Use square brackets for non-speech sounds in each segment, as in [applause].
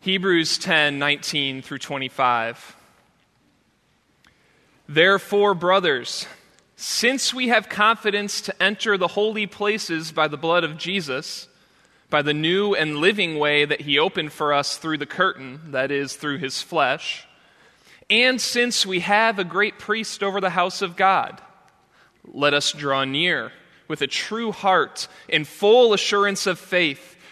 Hebrews 10 19 through 25. Therefore, brothers, since we have confidence to enter the holy places by the blood of Jesus, by the new and living way that he opened for us through the curtain, that is, through his flesh, and since we have a great priest over the house of God, let us draw near with a true heart in full assurance of faith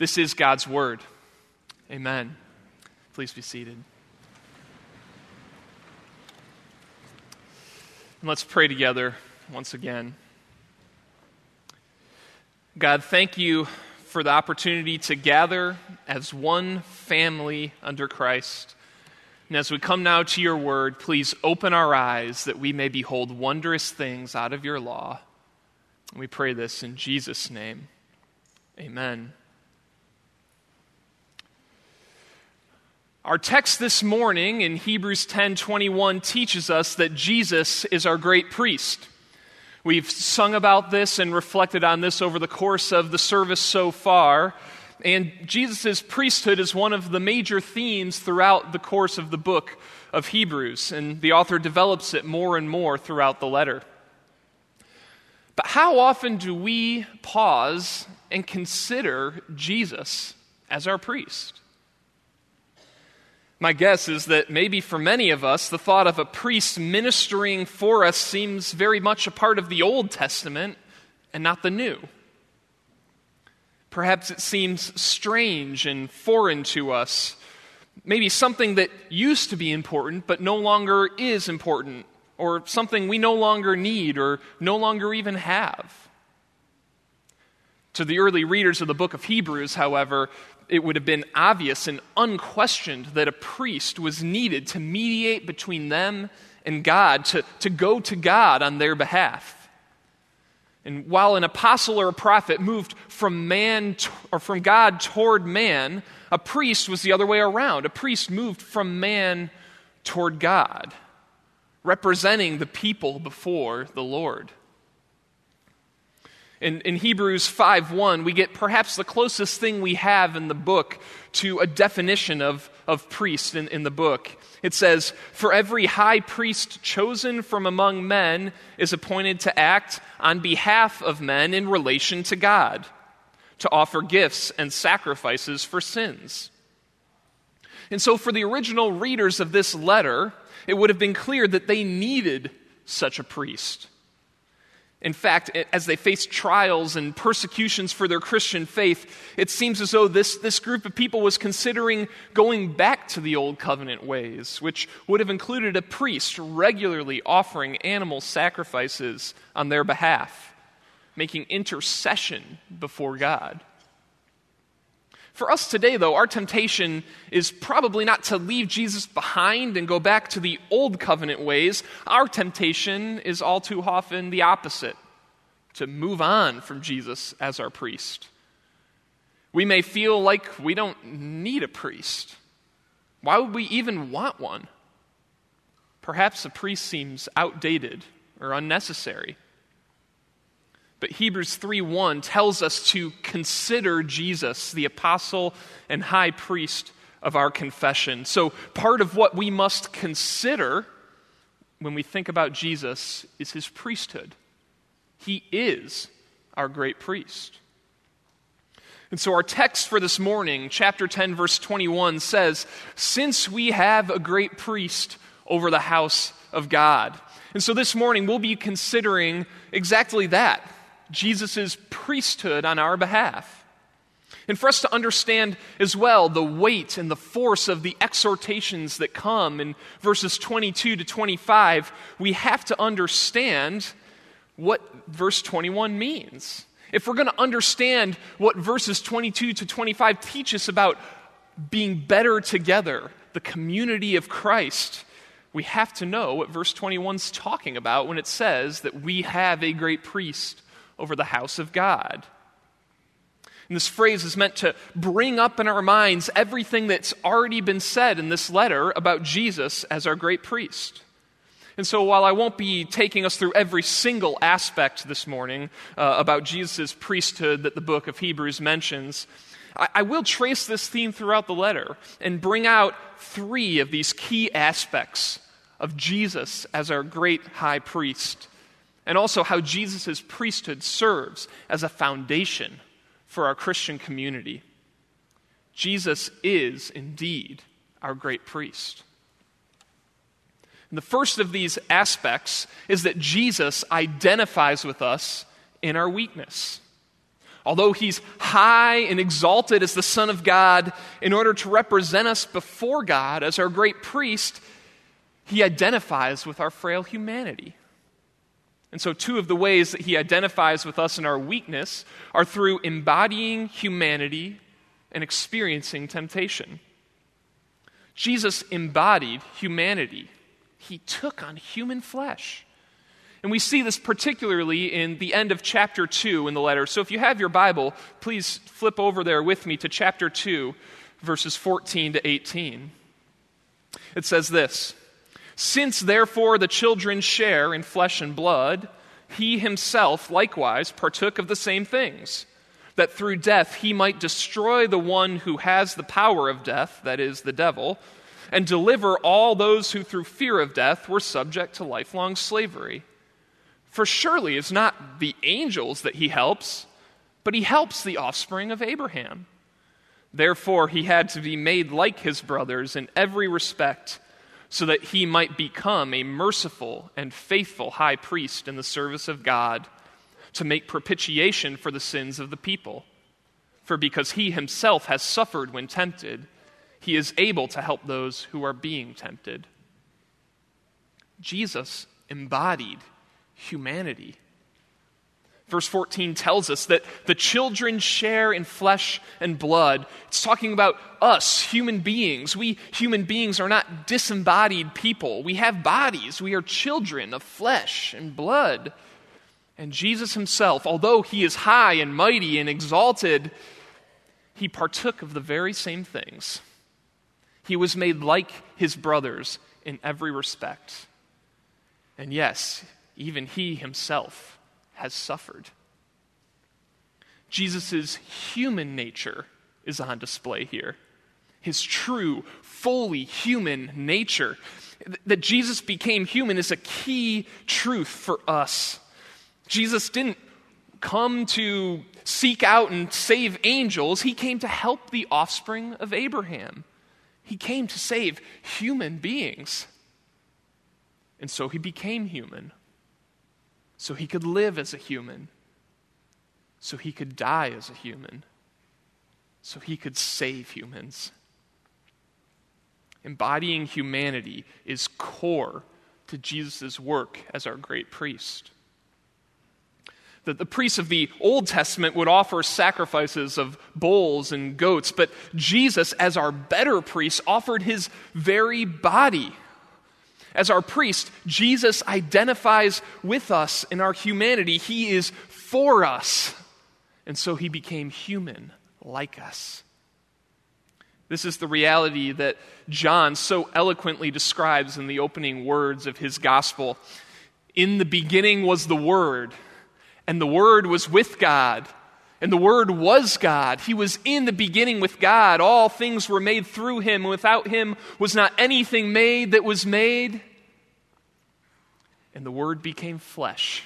This is God's Word. Amen. Please be seated. And let's pray together once again. God, thank you for the opportunity to gather as one family under Christ. And as we come now to your word, please open our eyes that we may behold wondrous things out of your law. We pray this in Jesus' name. Amen. Our text this morning in Hebrews 10:21 teaches us that Jesus is our great priest. We've sung about this and reflected on this over the course of the service so far, and Jesus' priesthood is one of the major themes throughout the course of the book of Hebrews, and the author develops it more and more throughout the letter. But how often do we pause and consider Jesus as our priest? My guess is that maybe for many of us, the thought of a priest ministering for us seems very much a part of the Old Testament and not the New. Perhaps it seems strange and foreign to us. Maybe something that used to be important but no longer is important, or something we no longer need or no longer even have. To the early readers of the book of Hebrews, however, it would have been obvious and unquestioned that a priest was needed to mediate between them and God, to, to go to God on their behalf. And while an apostle or a prophet moved from man or from God toward man, a priest was the other way around. A priest moved from man toward God, representing the people before the Lord. In, in Hebrews 5:1, we get perhaps the closest thing we have in the book to a definition of, of priest in, in the book. It says, For every high priest chosen from among men is appointed to act on behalf of men in relation to God, to offer gifts and sacrifices for sins. And so, for the original readers of this letter, it would have been clear that they needed such a priest. In fact, as they face trials and persecutions for their Christian faith, it seems as though this, this group of people was considering going back to the old covenant ways, which would have included a priest regularly offering animal sacrifices on their behalf, making intercession before God. For us today, though, our temptation is probably not to leave Jesus behind and go back to the old covenant ways. Our temptation is all too often the opposite to move on from Jesus as our priest. We may feel like we don't need a priest. Why would we even want one? Perhaps a priest seems outdated or unnecessary. But Hebrews 3:1 tells us to consider Jesus, the apostle and high priest of our confession. So part of what we must consider when we think about Jesus is his priesthood. He is our great priest. And so, our text for this morning, chapter 10, verse 21, says, Since we have a great priest over the house of God. And so, this morning, we'll be considering exactly that Jesus' priesthood on our behalf. And for us to understand as well the weight and the force of the exhortations that come in verses 22 to 25, we have to understand what verse 21 means. If we're going to understand what verses 22 to 25 teach us about being better together, the community of Christ, we have to know what verse 21 is talking about when it says that we have a great priest over the house of God. And this phrase is meant to bring up in our minds everything that's already been said in this letter about Jesus as our great priest. And so, while I won't be taking us through every single aspect this morning uh, about Jesus' priesthood that the book of Hebrews mentions, I, I will trace this theme throughout the letter and bring out three of these key aspects of Jesus as our great high priest, and also how Jesus' priesthood serves as a foundation for our Christian community. Jesus is indeed our great priest. And the first of these aspects is that Jesus identifies with us in our weakness. Although he's high and exalted as the Son of God, in order to represent us before God as our great priest, he identifies with our frail humanity. And so, two of the ways that he identifies with us in our weakness are through embodying humanity and experiencing temptation. Jesus embodied humanity, he took on human flesh. And we see this particularly in the end of chapter 2 in the letter. So if you have your Bible, please flip over there with me to chapter 2, verses 14 to 18. It says this since, therefore, the children share in flesh and blood, he himself likewise partook of the same things, that through death he might destroy the one who has the power of death, that is, the devil, and deliver all those who through fear of death were subject to lifelong slavery. For surely it's not the angels that he helps, but he helps the offspring of Abraham. Therefore, he had to be made like his brothers in every respect so that he might become a merciful and faithful high priest in the service of God to make propitiation for the sins of the people. For because he himself has suffered when tempted, he is able to help those who are being tempted. Jesus embodied humanity Verse 14 tells us that the children share in flesh and blood. It's talking about us, human beings. We human beings are not disembodied people. We have bodies. We are children of flesh and blood. And Jesus himself, although he is high and mighty and exalted, he partook of the very same things. He was made like his brothers in every respect. And yes, even he himself has suffered. Jesus' human nature is on display here. His true, fully human nature. That Jesus became human is a key truth for us. Jesus didn't come to seek out and save angels, he came to help the offspring of Abraham. He came to save human beings. And so he became human so he could live as a human, so he could die as a human, so he could save humans. Embodying humanity is core to Jesus' work as our great priest. That the priests of the Old Testament would offer sacrifices of bulls and goats, but Jesus, as our better priest, offered his very body as our priest, Jesus identifies with us in our humanity. He is for us. And so he became human like us. This is the reality that John so eloquently describes in the opening words of his gospel. In the beginning was the Word, and the Word was with God, and the Word was God. He was in the beginning with God. All things were made through him. Without him was not anything made that was made. And the Word became flesh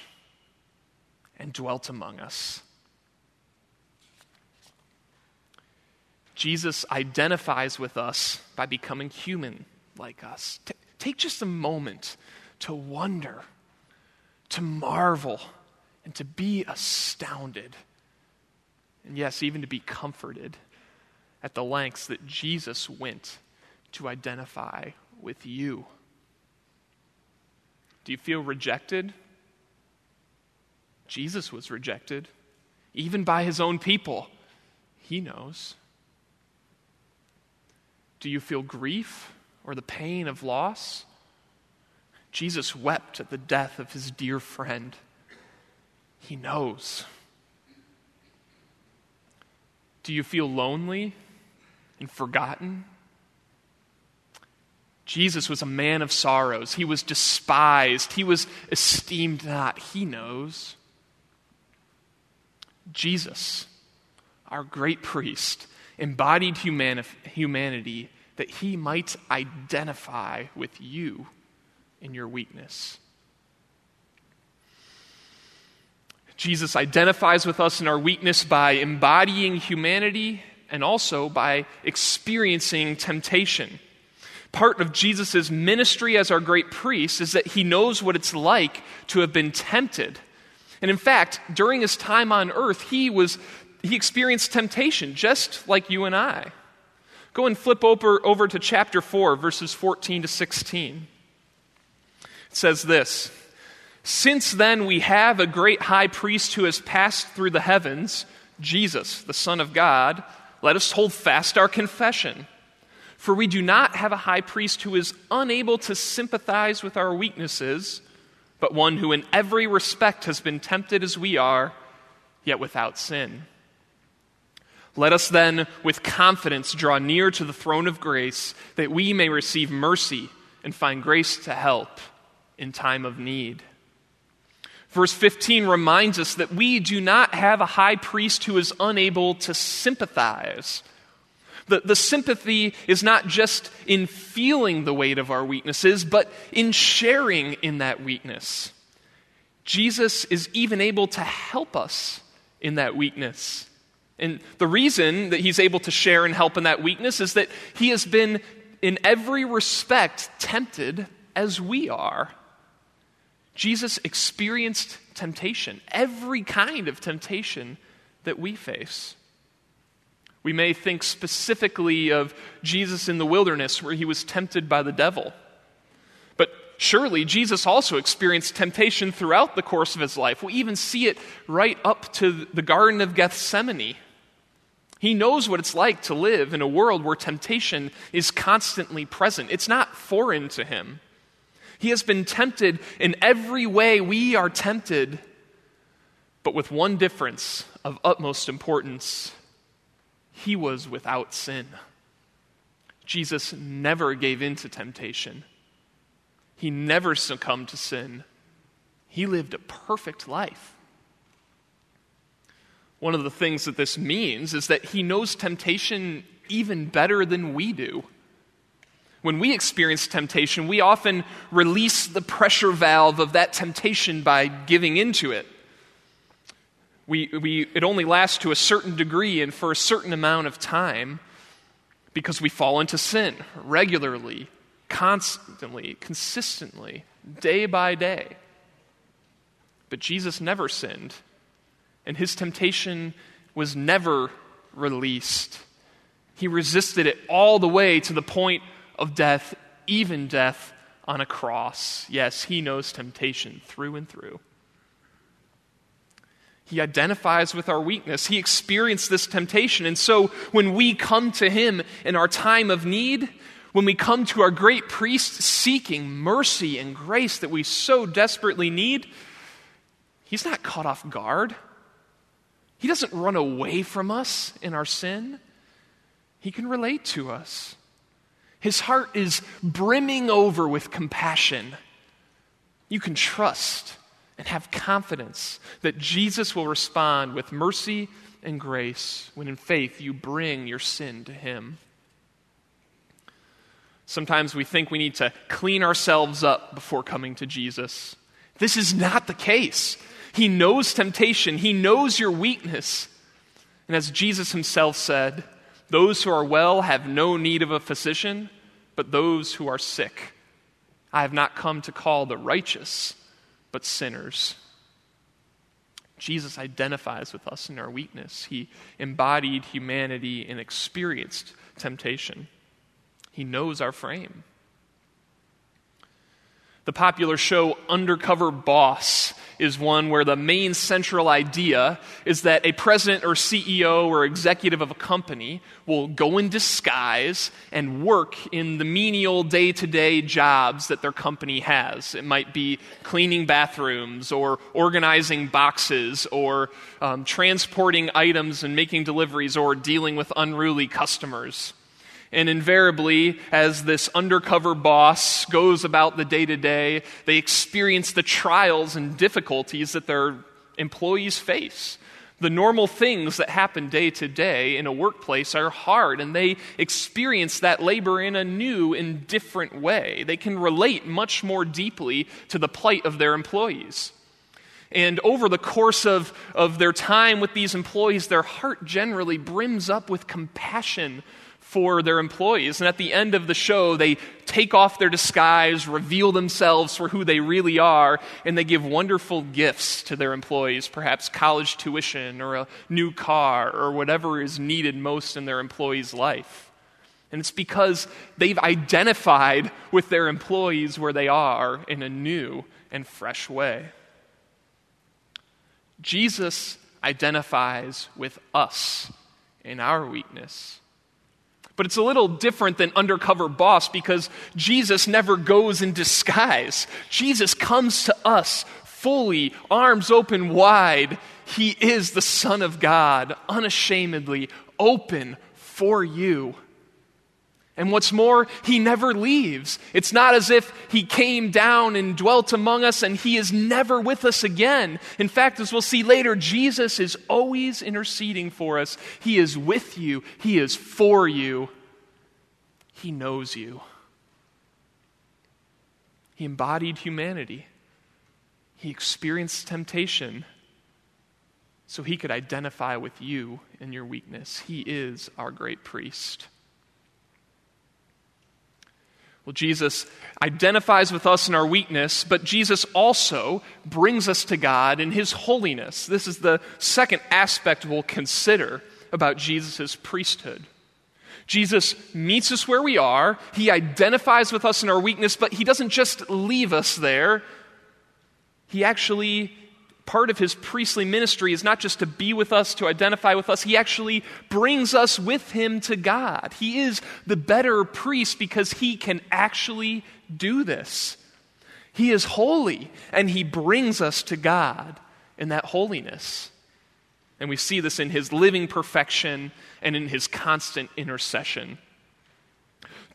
and dwelt among us. Jesus identifies with us by becoming human like us. T- take just a moment to wonder, to marvel, and to be astounded. And yes, even to be comforted at the lengths that Jesus went to identify with you. Do you feel rejected? Jesus was rejected, even by his own people. He knows. Do you feel grief or the pain of loss? Jesus wept at the death of his dear friend. He knows. Do you feel lonely and forgotten? Jesus was a man of sorrows. He was despised. He was esteemed not. He knows. Jesus, our great priest, embodied humani- humanity that he might identify with you in your weakness. Jesus identifies with us in our weakness by embodying humanity and also by experiencing temptation. Part of Jesus' ministry as our great priest is that he knows what it's like to have been tempted. And in fact, during his time on earth, he was he experienced temptation just like you and I. Go and flip over, over to chapter 4, verses 14 to 16. It says this Since then we have a great high priest who has passed through the heavens, Jesus, the Son of God, let us hold fast our confession. For we do not have a high priest who is unable to sympathize with our weaknesses, but one who in every respect has been tempted as we are, yet without sin. Let us then, with confidence, draw near to the throne of grace that we may receive mercy and find grace to help in time of need. Verse 15 reminds us that we do not have a high priest who is unable to sympathize. The, the sympathy is not just in feeling the weight of our weaknesses, but in sharing in that weakness. Jesus is even able to help us in that weakness. And the reason that he's able to share and help in that weakness is that he has been, in every respect, tempted as we are. Jesus experienced temptation, every kind of temptation that we face. We may think specifically of Jesus in the wilderness where he was tempted by the devil. But surely Jesus also experienced temptation throughout the course of his life. We even see it right up to the Garden of Gethsemane he knows what it's like to live in a world where temptation is constantly present. It's not foreign to him. He has been tempted in every way we are tempted, but with one difference of utmost importance he was without sin. Jesus never gave in to temptation, he never succumbed to sin. He lived a perfect life. One of the things that this means is that he knows temptation even better than we do. When we experience temptation, we often release the pressure valve of that temptation by giving into it. We, we, it only lasts to a certain degree and for a certain amount of time because we fall into sin regularly, constantly, consistently, day by day. But Jesus never sinned and his temptation was never released. He resisted it all the way to the point of death, even death on a cross. Yes, he knows temptation through and through. He identifies with our weakness. He experienced this temptation. And so when we come to him in our time of need, when we come to our great priest seeking mercy and grace that we so desperately need, he's not caught off guard. He doesn't run away from us in our sin, He can relate to us. His heart is brimming over with compassion. You can trust and have confidence that Jesus will respond with mercy and grace when in faith you bring your sin to Him. Sometimes we think we need to clean ourselves up before coming to Jesus. This is not the case. He knows temptation, He knows your weakness. And as Jesus Himself said, those who are well have no need of a physician, but those who are sick. I have not come to call the righteous, but sinners. Jesus identifies with us in our weakness. He embodied humanity and experienced temptation. He knows our frame. The popular show Undercover Boss is one where the main central idea is that a president or CEO or executive of a company will go in disguise and work in the menial day to day jobs that their company has. It might be cleaning bathrooms or organizing boxes or um, transporting items and making deliveries or dealing with unruly customers. And invariably, as this undercover boss goes about the day to day, they experience the trials and difficulties that their employees face. The normal things that happen day to day in a workplace are hard, and they experience that labor in a new and different way. They can relate much more deeply to the plight of their employees. And over the course of, of their time with these employees, their heart generally brims up with compassion for their employees. And at the end of the show, they take off their disguise, reveal themselves for who they really are, and they give wonderful gifts to their employees, perhaps college tuition or a new car or whatever is needed most in their employee's life. And it's because they've identified with their employees where they are in a new and fresh way. Jesus identifies with us in our weakness. But it's a little different than undercover boss because Jesus never goes in disguise. Jesus comes to us fully, arms open wide. He is the Son of God, unashamedly open for you. And what's more, he never leaves. It's not as if he came down and dwelt among us and he is never with us again. In fact, as we'll see later, Jesus is always interceding for us. He is with you, he is for you, he knows you. He embodied humanity, he experienced temptation so he could identify with you in your weakness. He is our great priest. Well, Jesus identifies with us in our weakness, but Jesus also brings us to God in his holiness. This is the second aspect we'll consider about Jesus' priesthood. Jesus meets us where we are, he identifies with us in our weakness, but he doesn't just leave us there. He actually part of his priestly ministry is not just to be with us, to identify with us, he actually brings us with him to God. He is the better priest because he can actually do this. He is holy, and he brings us to God in that holiness. And we see this in his living perfection and in his constant intercession.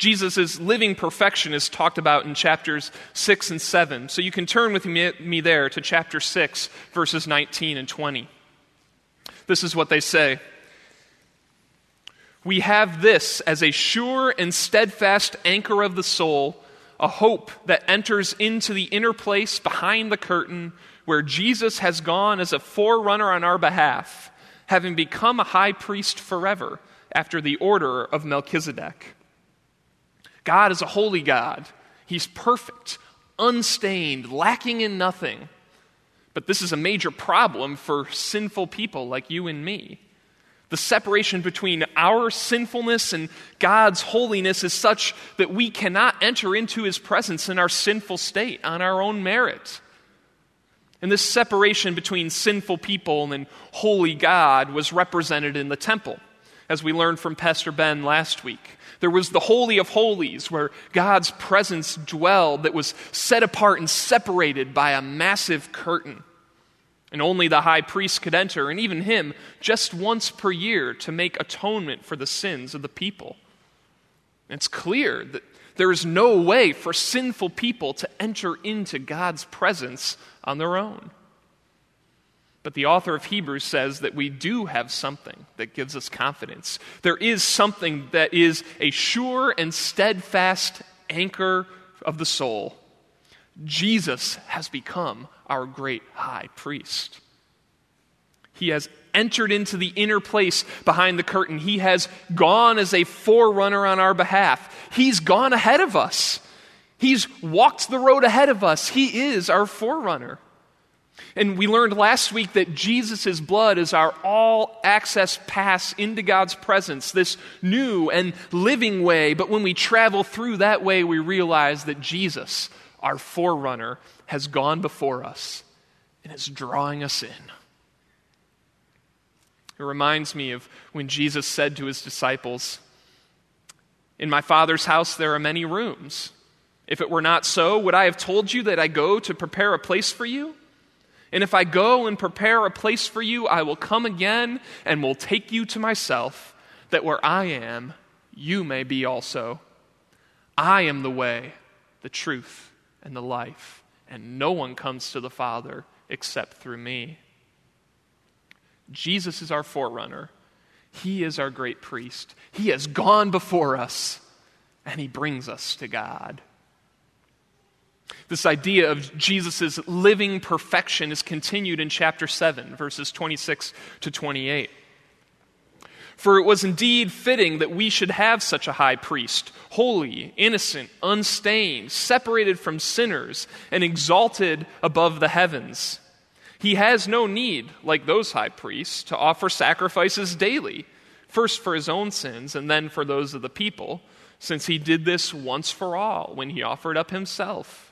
Jesus' living perfection is talked about in chapters 6 and 7. So you can turn with me, there to chapter 6, verses 19 and 20. This is what they say We have this as a sure and steadfast anchor of the soul, a hope that enters into the inner place behind the curtain, where Jesus has gone as a forerunner on our behalf, having become a high priest forever after the order of Melchizedek. God is a holy God. He's perfect, unstained, lacking in nothing. But this is a major problem for sinful people like you and me. The separation between our sinfulness and God's holiness is such that we cannot enter into His presence in our sinful state on our own merit. And this separation between sinful people and holy God was represented in the temple, as we learned from Pastor Ben last week. There was the Holy of Holies, where God's presence dwelled, that was set apart and separated by a massive curtain. And only the high priest could enter, and even him, just once per year to make atonement for the sins of the people. It's clear that there is no way for sinful people to enter into God's presence on their own. But the author of Hebrews says that we do have something that gives us confidence. There is something that is a sure and steadfast anchor of the soul. Jesus has become our great high priest. He has entered into the inner place behind the curtain. He has gone as a forerunner on our behalf. He's gone ahead of us. He's walked the road ahead of us. He is our forerunner. And we learned last week that Jesus' blood is our all access pass into God's presence, this new and living way. But when we travel through that way, we realize that Jesus, our forerunner, has gone before us. and is drawing us in. It reminds me of when Jesus said to his disciples, In my Father's house there are many rooms. If it were not so, would I have told you that I go to prepare a place for you? And if I go and prepare a place for you, I will come again and will take you to myself, that where I am, you may be also. I am the way, the truth, and the life, and no one comes to the Father except through me. Jesus is our forerunner. He is our great priest. He has gone before us, and he brings us to God. This idea of Jesus' living perfection is continued in chapter 7, verses 26 to 28. For it was indeed fitting that we should have such a high priest, holy, innocent, unstained, separated from sinners, and exalted above the heavens he has no need, like those high priests, to offer sacrifices daily, first for his own sins and then for those of the people, since he did this once for all when he offered up himself.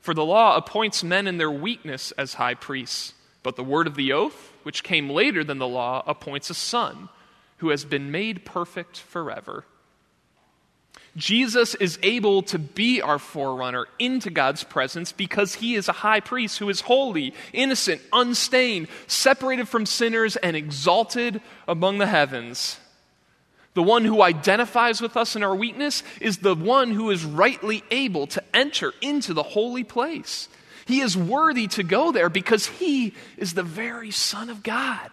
For the law appoints men in their weakness as high priests, but the word of the oath, which came later than the law, appoints a son who has been made perfect forever. Jesus is able to be our forerunner into God's presence because he is a high priest who is holy, innocent, unstained, separated from sinners, and exalted among the heavens. The one who identifies with us in our weakness is the one who is rightly able to enter into the holy place. He is worthy to go there because he is the very Son of God.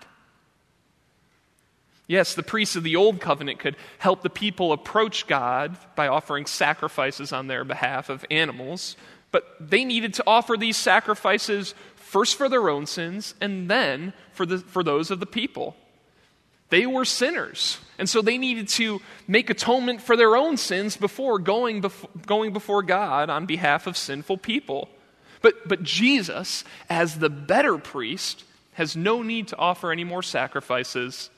Yes, the priests of the Old Covenant could help the people approach God by offering sacrifices on their behalf of animals, but they needed to offer these sacrifices first for their own sins and then for, the, for those of the people. They were sinners, and so they needed to make atonement for their own sins before going, before, going before God on behalf of sinful people. But, but Jesus, as the better priest, has no need to offer any more sacrifices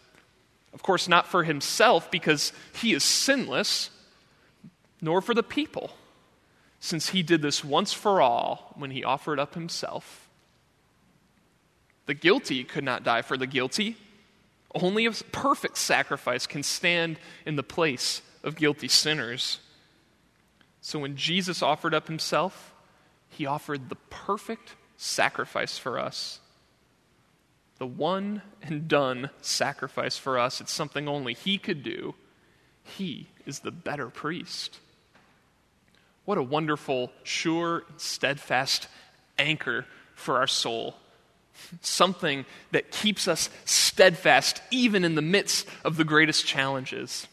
of course, not for himself because he is sinless, nor for the people, since he did this once for all when he offered up himself. The guilty could not die for the guilty. Only a perfect sacrifice can stand in the place of guilty sinners. So when Jesus offered up himself, he offered the perfect sacrifice for us the one and done sacrifice for us. It's something only He could do. He is the better priest. What a wonderful, sure, steadfast anchor for our soul. Something that keeps us steadfast even in the midst of the greatest challenges.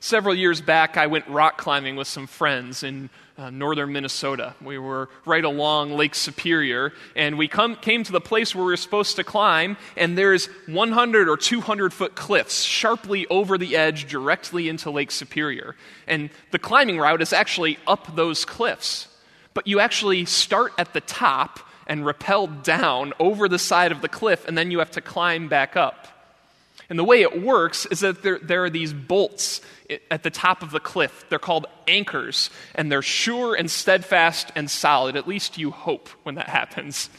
Several years back, I went rock climbing with some friends in uh, northern Minnesota. We were right along Lake Superior, and we come, came to the place where we were supposed to climb, and there's 100 or 200 foot cliffs sharply over the edge directly into Lake Superior. And the climbing route is actually up those cliffs. But you actually start at the top and rappel down over the side of the cliff, and then you have to climb back up. And the way it works is that there, there, are these bolts at the top of the cliff. They're called anchors, and they're sure and steadfast and solid. At least you hope when that happens.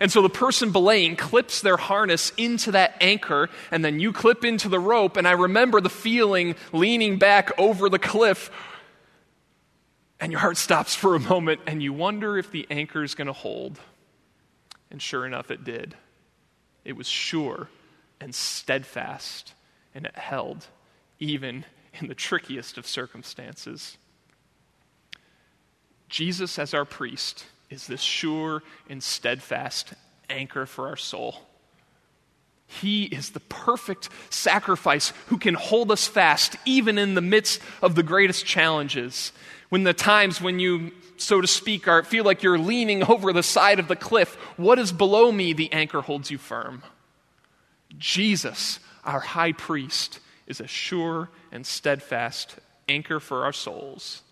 And so the person belaying clips their harness into that anchor, and then you clip into the rope. And I remember the feeling leaning back over the cliff, and your heart stops for a moment, and you wonder if the anchor is going to hold. And sure enough, it did. It was sure and steadfast, and it held even in the trickiest of circumstances. Jesus, as our priest, is this sure and steadfast anchor for our soul. He is the perfect sacrifice who can hold us fast even in the midst of the greatest challenges. When the times when you, so to speak, are, feel like you're leaning [laughs] over the side of the cliff, what is below me? The anchor holds you firm. Jesus, our high priest, is a sure and steadfast anchor for our souls.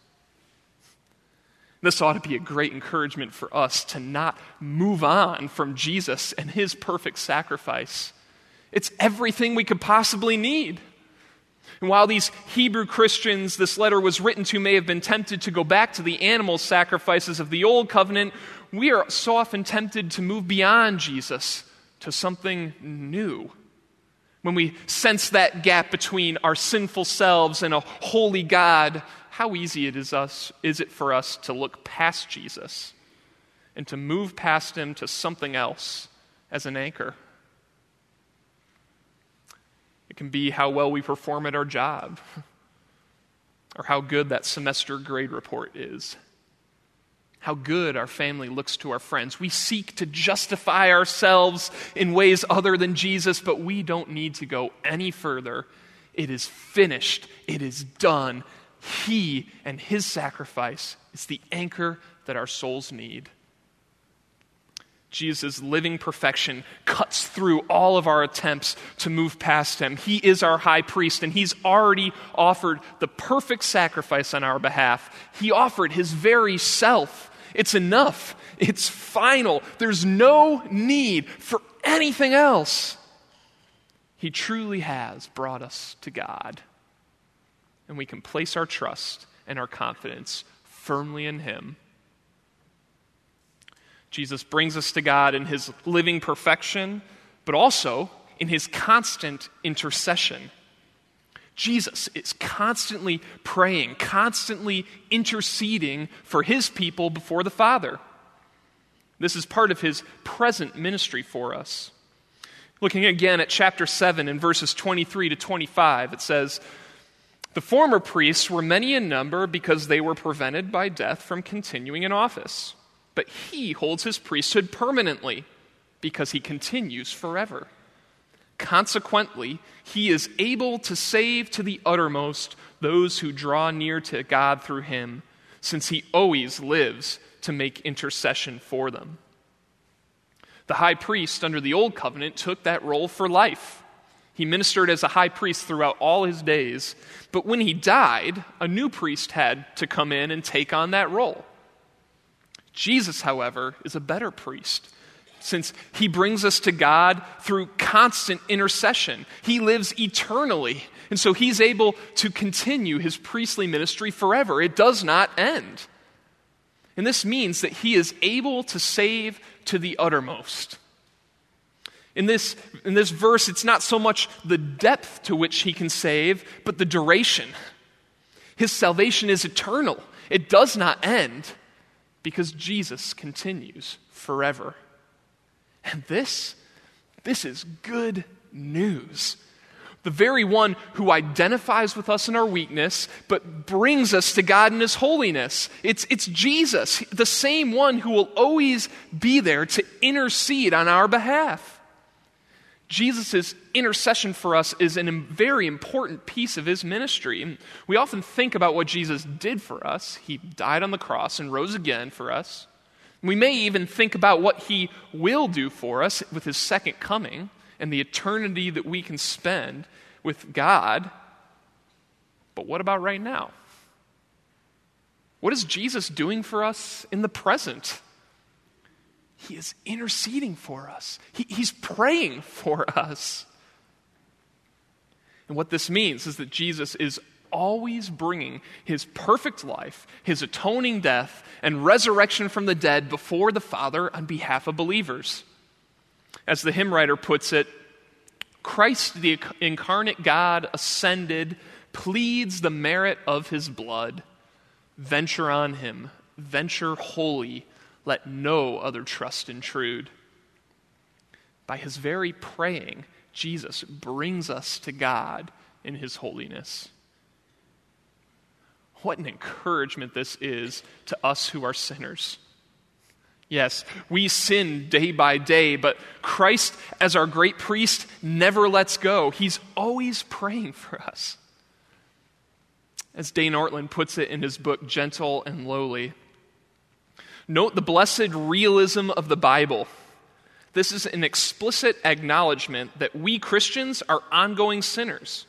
This ought to be a great encouragement for us to not move on from Jesus and his perfect sacrifice. It's everything we could possibly need. And while these Hebrew Christians this letter was written to may have been tempted to go back to the animal sacrifices of the old covenant, we are so often tempted to move beyond Jesus to something new. When we sense that gap between our sinful selves and a holy God, how easy it is, us, is it for us to look past Jesus and to move past him to something else as an anchor? It can be how well we perform at our job [laughs] or how good that semester grade report is. How good our family looks to our friends. We seek to justify ourselves in ways other than Jesus, but we don't need to go any further. It is finished, it is done. He and His sacrifice is the anchor that our souls need. Jesus' living perfection cuts through all of our attempts to move past him. He is our high priest, and he's already offered the perfect sacrifice on our behalf. He offered his very self. It's enough, it's final. There's no need for anything else. He truly has brought us to God, and we can place our trust and our confidence firmly in him. Jesus brings us to God in his living perfection, but also in his constant intercession. Jesus is constantly praying, constantly interceding for his people before the Father. This is part of his present ministry for us. Looking again at chapter 7 in verses 23 to 25, it says, The former priests were many in number because they were prevented by death from continuing in office but he holds his priesthood permanently because he continues forever. Consequently, he is able to save to the uttermost those who draw near to God through him, since he always lives to make intercession for them. The high priest under the old covenant took that role for life. He ministered as a high priest throughout all his days, but when he died, a new priest had to come in and take on that role. Jesus, however, is a better priest since he brings us to God through constant intercession. He lives eternally, and so he's able to continue his priestly ministry forever. It does not end. And this means that he is able to save to the uttermost. In this, in this verse, it's not so much the depth to which he can save, but the duration. His salvation is eternal, it does not end because Jesus continues forever. And this, this is good news. The very one who identifies with us in our weakness, but brings us to God in His holiness. It's, it's Jesus, the same one who will always be there to intercede on our behalf. Jesus' intercession for us is a very important piece of his ministry. We often think about what Jesus did for us. He died on the cross and rose again for us. We may even think about what he will do for us with his second coming and the eternity that we can spend with God. But what about right now? What is Jesus doing for us in the present? He is interceding for us, he, He's praying for us. And what this means is that Jesus is always bringing his perfect life, his atoning death, and resurrection from the dead before the Father on behalf of believers. As the hymn writer puts it, Christ, the incarnate God, ascended, pleads the merit of his blood. Venture on him, venture wholly let no other trust intrude. By his very praying, Jesus brings us to God in his holiness. What an encouragement this is to us who are sinners. Yes, we sin day by day, but Christ, as our great priest, never lets go. He's always praying for us. As Dane Ortlund puts it in his book, Gentle and Lowly, Note the blessed realism of the Bible. This is an explicit acknowledgement that we Christians are ongoing sinners.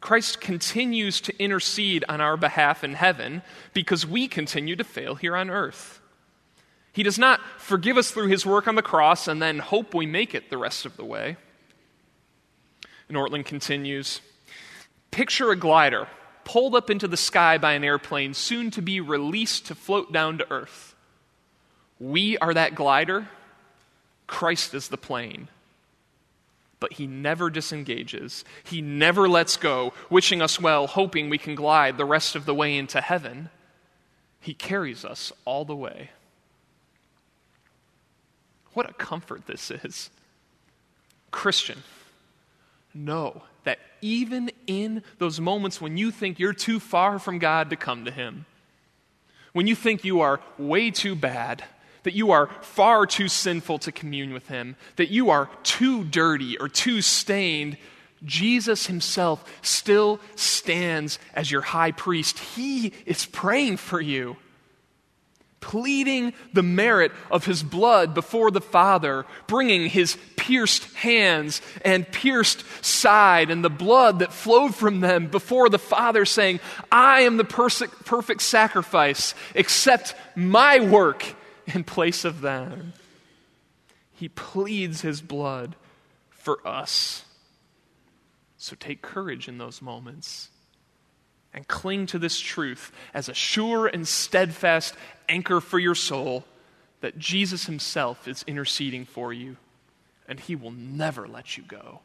Christ continues to intercede on our behalf in heaven because we continue to fail here on earth. He does not forgive us through his work on the cross and then hope we make it the rest of the way. And Ortlund continues Picture a glider pulled up into the sky by an airplane, soon to be released to float down to earth. We are that glider, Christ is the plane. But he never disengages. He never lets go, wishing us well, hoping we can glide the rest of the way into heaven. He carries us all the way. What a comfort this is. Christian, know that even in those moments when you think you're too far from God to come to Him, when you think you are way too bad, that you are far too sinful to commune with Him, that you are too dirty or too stained, Jesus Himself still stands as your high priest. He is praying for you pleading the merit of his blood before the Father, bringing his pierced hands and pierced side and the blood that flowed from them before the Father, saying, I am the perfect sacrifice, accept my work [laughs] in place of them. He pleads his blood for us. So take courage in those moments and cling to this truth as a sure and steadfast anchor for your soul that Jesus himself is interceding for you and he will never let you go.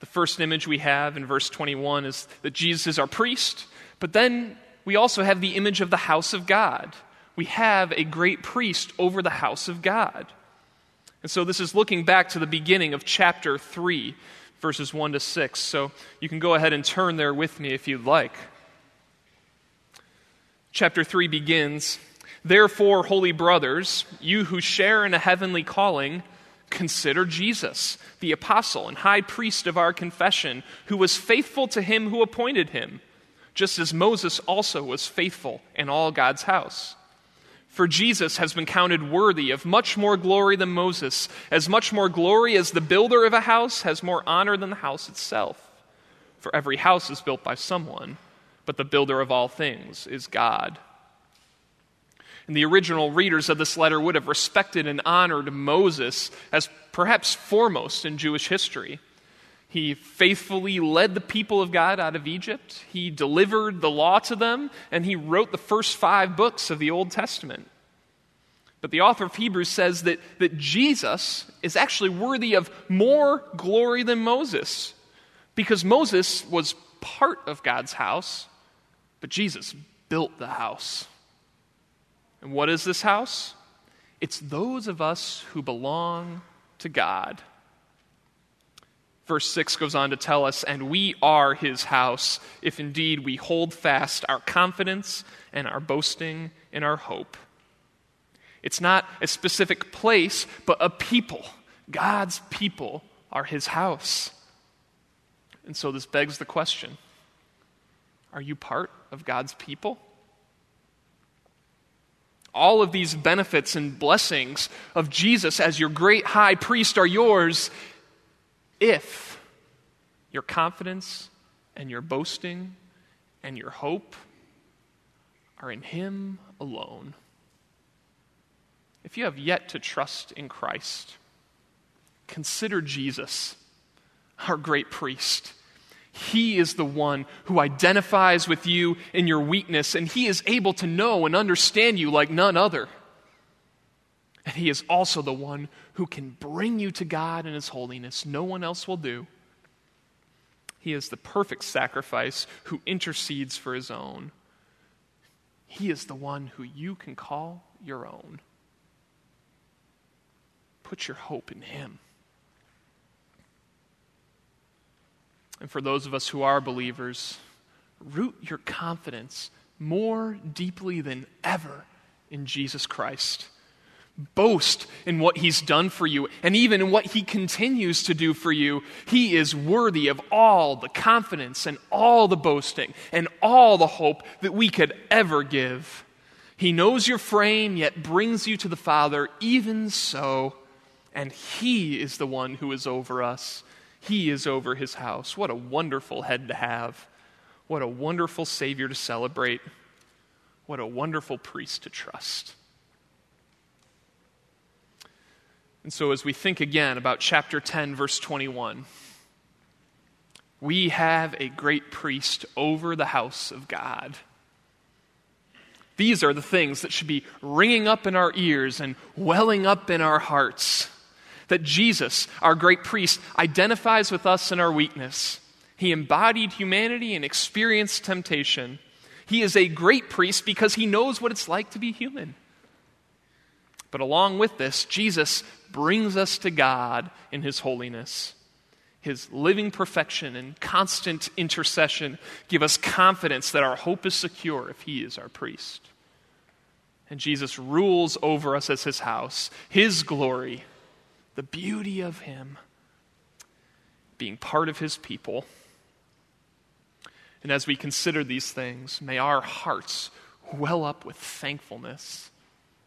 The first image we have in verse 21 is that Jesus is our priest, but then we also have the image of the house of God. We have a great priest over the house of God. And so this is looking back to the beginning of chapter 3, verses 1 to 6. So you can go ahead and turn there with me if you'd like. Chapter 3 begins Therefore, holy brothers, you who share in a heavenly calling, consider Jesus, the apostle and high priest of our confession, who was faithful to him who appointed him, just as Moses also was faithful in all God's house. For Jesus has been counted worthy of much more glory than Moses, as much more glory as the builder of a house has more honor than the house itself. For every house is built by someone but the builder of all things is God. And the original readers of this letter would have respected and honored Moses as perhaps foremost in Jewish history. He faithfully led the people of God out of Egypt. He delivered the law to them, and he wrote the first five books of the Old Testament. But the author of Hebrews says that, that Jesus is actually worthy of more glory than Moses, because Moses was part of God's house, but Jesus built the house. And what is this house? It's those of us who belong to God. Verse 6 goes on to tell us, and we are his house, if indeed we hold fast our confidence and our boasting in our hope. It's not a specific place, but a people. God's people are his house. And so this begs the question are you part of God's people? All of these benefits and blessings of Jesus as your great high priest are yours if your confidence and your boasting and your hope are in Him alone. If you have yet to trust in Christ, consider Jesus, our great priest he is the one who identifies with you in your weakness, and He is able to know and understand you like none other. And He is also the one who can bring you to God in His holiness. No one else will do. He is the perfect sacrifice who intercedes for His own. He is the one who you can call your own. Put your hope in Him. And for those of us who are believers, root your confidence more deeply than ever in Jesus Christ. Boast in what he's done for you and even in what he continues to do for you. He is worthy of all the confidence and all the boasting and all the hope that we could ever give. He knows your frame, yet brings you to the Father, even so, and he is the one who is over us. He is over his house. What a wonderful head to have. What a wonderful Savior to celebrate. What a wonderful priest to trust. And so, as we think again about chapter 10, verse 21, We have a great priest over the house of God. These are the things that should be ringing up in our ears and welling up in our hearts. That Jesus, our great priest, identifies with us in our weakness. He embodied humanity and experienced temptation. He is a great priest because he knows what it's like to be human. But along with this, Jesus brings us to God in his holiness. His living perfection and constant intercession give us confidence that our hope is secure if he is our priest. And Jesus rules over us as his house, his glory, the beauty of him, being part of his people. And as we consider these things, may our hearts well up with thankfulness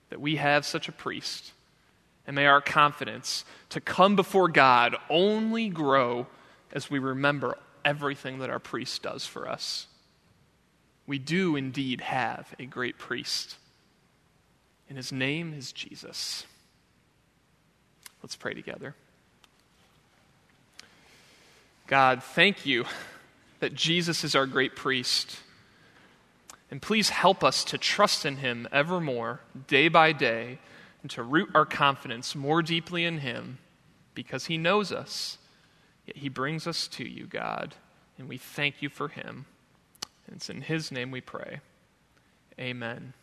that we have such a priest. And may our confidence to come before God only grow as we remember everything that our priest does for us. We do indeed have a great priest and his name is Jesus. Let's pray together. God, thank you that Jesus is our great priest. And please help us to trust in him evermore, day by day, and to root our confidence more deeply in him because he knows us. Yet he brings us to you, God, and we thank you for him. And it's in his name we pray. Amen.